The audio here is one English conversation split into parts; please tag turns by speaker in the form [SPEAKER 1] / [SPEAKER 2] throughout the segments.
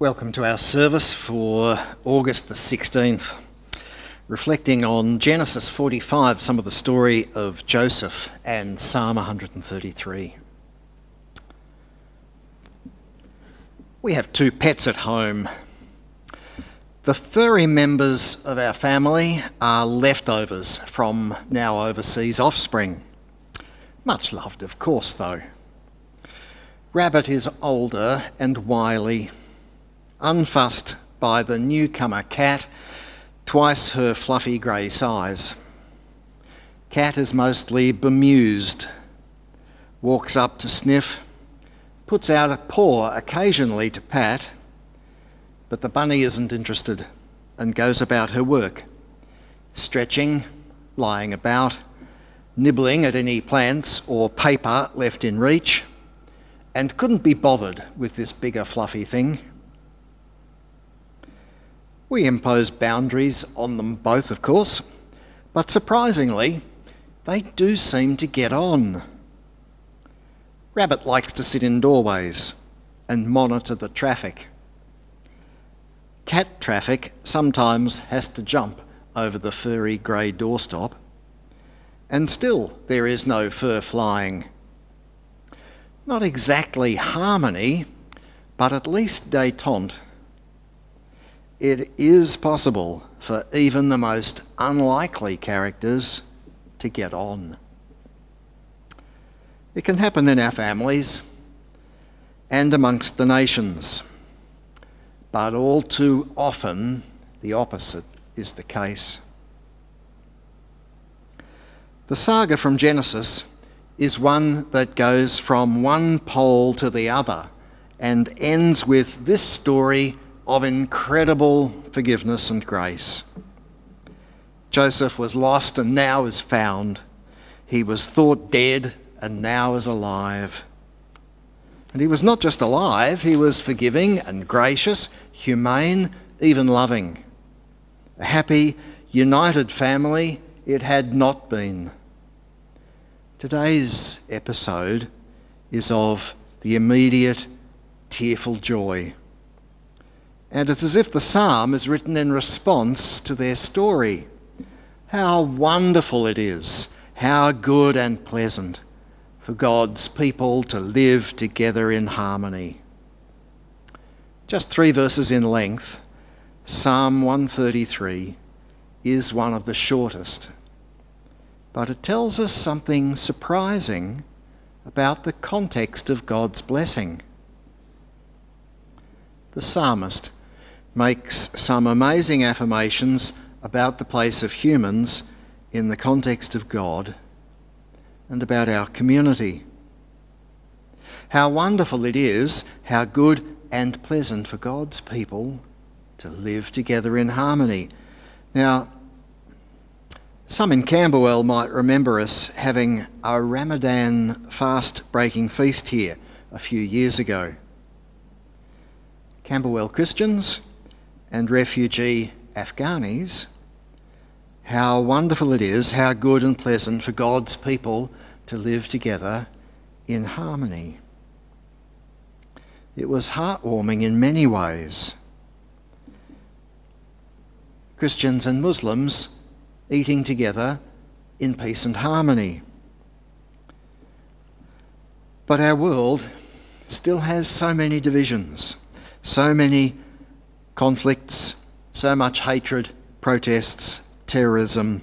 [SPEAKER 1] Welcome to our service for August the 16th, reflecting on Genesis 45, some of the story of Joseph, and Psalm 133. We have two pets at home. The furry members of our family are leftovers from now overseas offspring. Much loved, of course, though. Rabbit is older and wily unfussed by the newcomer cat, twice her fluffy grey size. Cat is mostly bemused, walks up to sniff, puts out a paw occasionally to pat, but the bunny isn't interested and goes about her work, stretching, lying about, nibbling at any plants or paper left in reach, and couldn't be bothered with this bigger fluffy thing. We impose boundaries on them both, of course, but surprisingly, they do seem to get on. Rabbit likes to sit in doorways and monitor the traffic. Cat traffic sometimes has to jump over the furry grey doorstop, and still there is no fur flying. Not exactly harmony, but at least detente it is possible for even the most unlikely characters to get on. It can happen in our families and amongst the nations, but all too often the opposite is the case. The saga from Genesis is one that goes from one pole to the other and ends with this story of incredible forgiveness and grace. Joseph was lost and now is found. He was thought dead and now is alive. And he was not just alive, he was forgiving and gracious, humane, even loving. A happy, united family it had not been. Today's episode is of the immediate, tearful joy and it's as if the psalm is written in response to their story. How wonderful it is, how good and pleasant for God's people to live together in harmony. Just three verses in length, Psalm 133 is one of the shortest, but it tells us something surprising about the context of God's blessing. The psalmist makes some amazing affirmations about the place of humans in the context of God and about our community. How wonderful it is, how good and pleasant for God's people to live together in harmony. Now, some in Camberwell might remember us having a Ramadan fast breaking feast here a few years ago. Camberwell Christians and refugee Afghanis, how wonderful it is, how good and pleasant for God's people to live together in harmony. It was heartwarming in many ways. Christians and Muslims eating together in peace and harmony. But our world still has so many divisions, so many conflicts, so much hatred, protests, terrorism,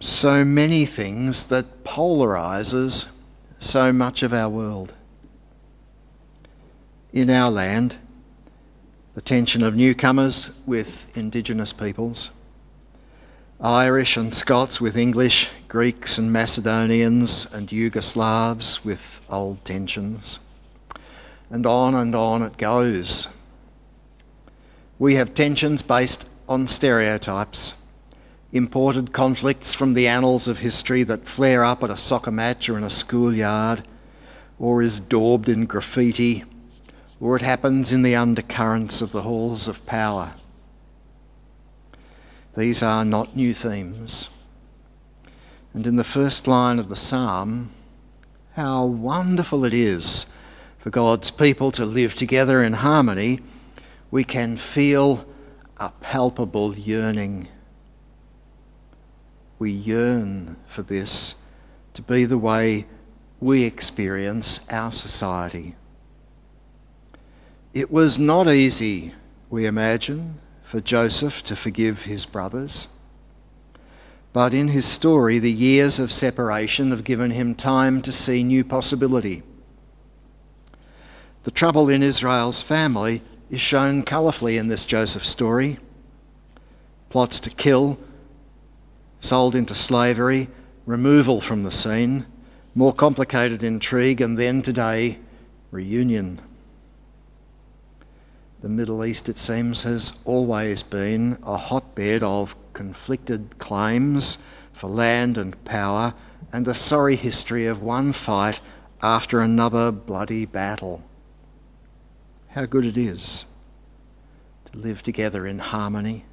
[SPEAKER 1] so many things that polarizes so much of our world. In our land, the tension of newcomers with indigenous peoples, Irish and Scots with English, Greeks and Macedonians and Yugoslavs with old tensions, and on and on it goes we have tensions based on stereotypes, imported conflicts from the annals of history that flare up at a soccer match or in a schoolyard, or is daubed in graffiti, or it happens in the undercurrents of the halls of power. These are not new themes. And in the first line of the psalm, how wonderful it is for God's people to live together in harmony, we can feel a palpable yearning. We yearn for this to be the way we experience our society. It was not easy, we imagine, for Joseph to forgive his brothers. But in his story, the years of separation have given him time to see new possibility. The trouble in Israel's family is shown colourfully in this Joseph story. Plots to kill, sold into slavery, removal from the scene, more complicated intrigue, and then today, reunion. The Middle East, it seems, has always been a hotbed of conflicted claims for land and power and a sorry history of one fight after another bloody battle how good it is to live together in harmony.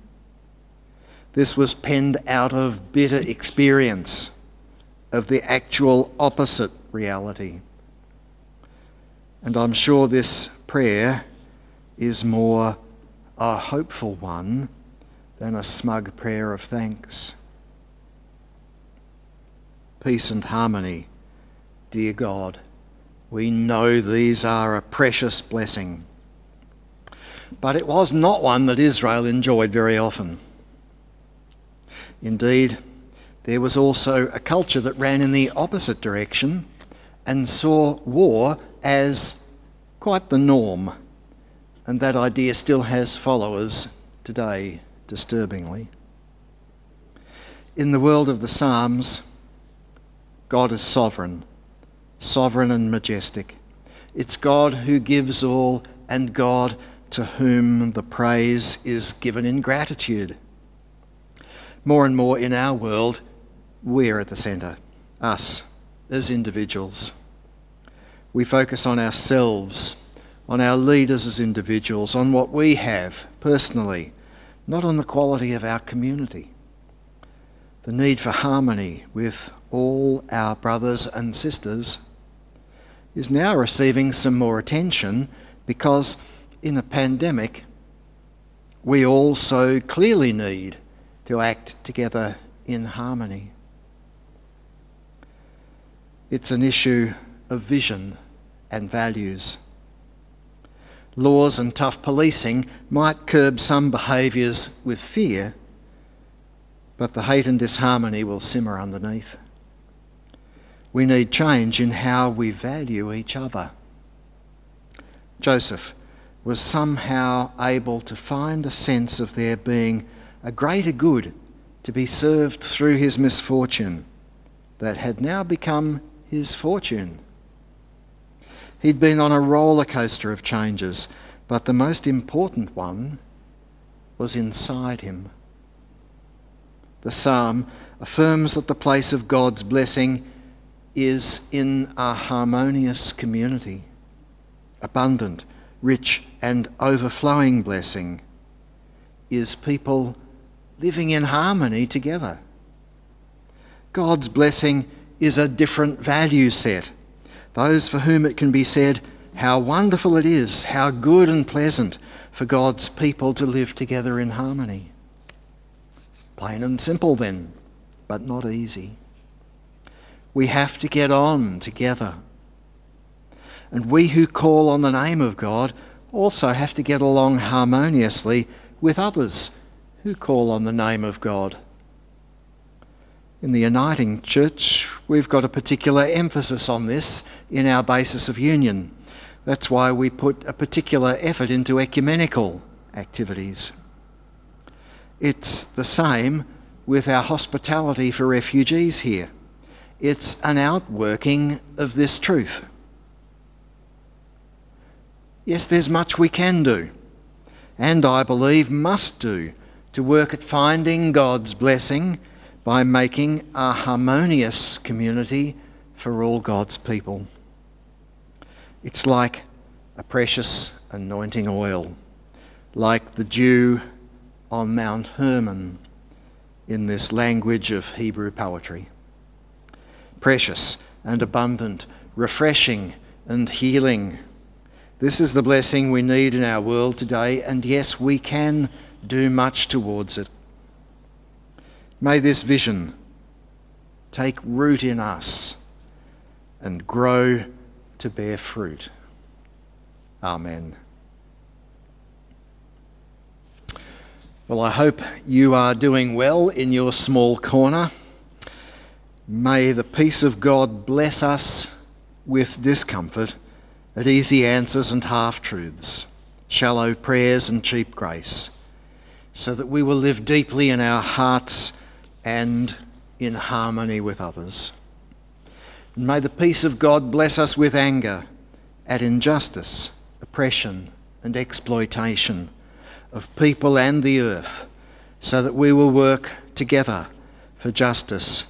[SPEAKER 1] This was penned out of bitter experience of the actual opposite reality. And I'm sure this prayer is more a hopeful one than a smug prayer of thanks. Peace and harmony, dear God, we know these are a precious blessing but it was not one that Israel enjoyed very often. Indeed, there was also a culture that ran in the opposite direction and saw war as quite the norm, and that idea still has followers today, disturbingly. In the world of the Psalms, God is sovereign, sovereign and majestic. It's God who gives all and God to whom the praise is given in gratitude. More and more in our world, we're at the centre, us as individuals. We focus on ourselves, on our leaders as individuals, on what we have personally, not on the quality of our community. The need for harmony with all our brothers and sisters is now receiving some more attention because in a pandemic, we all so clearly need to act together in harmony. It's an issue of vision and values. Laws and tough policing might curb some behaviours with fear, but the hate and disharmony will simmer underneath. We need change in how we value each other. Joseph was somehow able to find a sense of there being a greater good to be served through his misfortune that had now become his fortune. He'd been on a roller coaster of changes, but the most important one was inside him. The psalm affirms that the place of God's blessing is in a harmonious community, abundant, rich and overflowing blessing is people living in harmony together. God's blessing is a different value set. Those for whom it can be said, How wonderful it is, how good and pleasant for God's people to live together in harmony. Plain and simple, then, but not easy. We have to get on together. And we who call on the name of God also have to get along harmoniously with others who call on the name of God. In the Uniting Church, we've got a particular emphasis on this in our basis of union. That's why we put a particular effort into ecumenical activities. It's the same with our hospitality for refugees here. It's an outworking of this truth. Yes, there's much we can do, and I believe must do, to work at finding God's blessing by making a harmonious community for all God's people. It's like a precious anointing oil, like the dew on Mount Hermon in this language of Hebrew poetry. Precious and abundant, refreshing and healing This is the blessing we need in our world today, and yes, we can do much towards it. May this vision take root in us and grow to bear fruit. Amen. Well, I hope you are doing well in your small corner. May the peace of God bless us with discomfort at easy answers and half truths, shallow prayers and cheap grace, so that we will live deeply in our hearts and in harmony with others. And may the peace of God bless us with anger at injustice, oppression, and exploitation of people and the earth, so that we will work together for justice,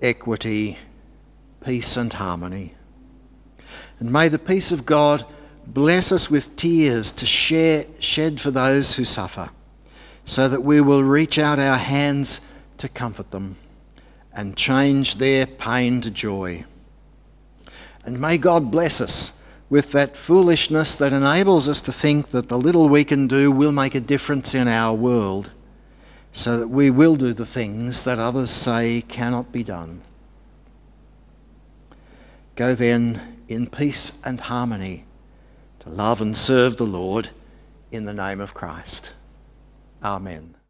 [SPEAKER 1] equity, peace, and harmony. And may the peace of God bless us with tears to share, shed for those who suffer, so that we will reach out our hands to comfort them and change their pain to joy. And may God bless us with that foolishness that enables us to think that the little we can do will make a difference in our world, so that we will do the things that others say cannot be done. Go then in peace and harmony to love and serve the Lord in the name of Christ. Amen.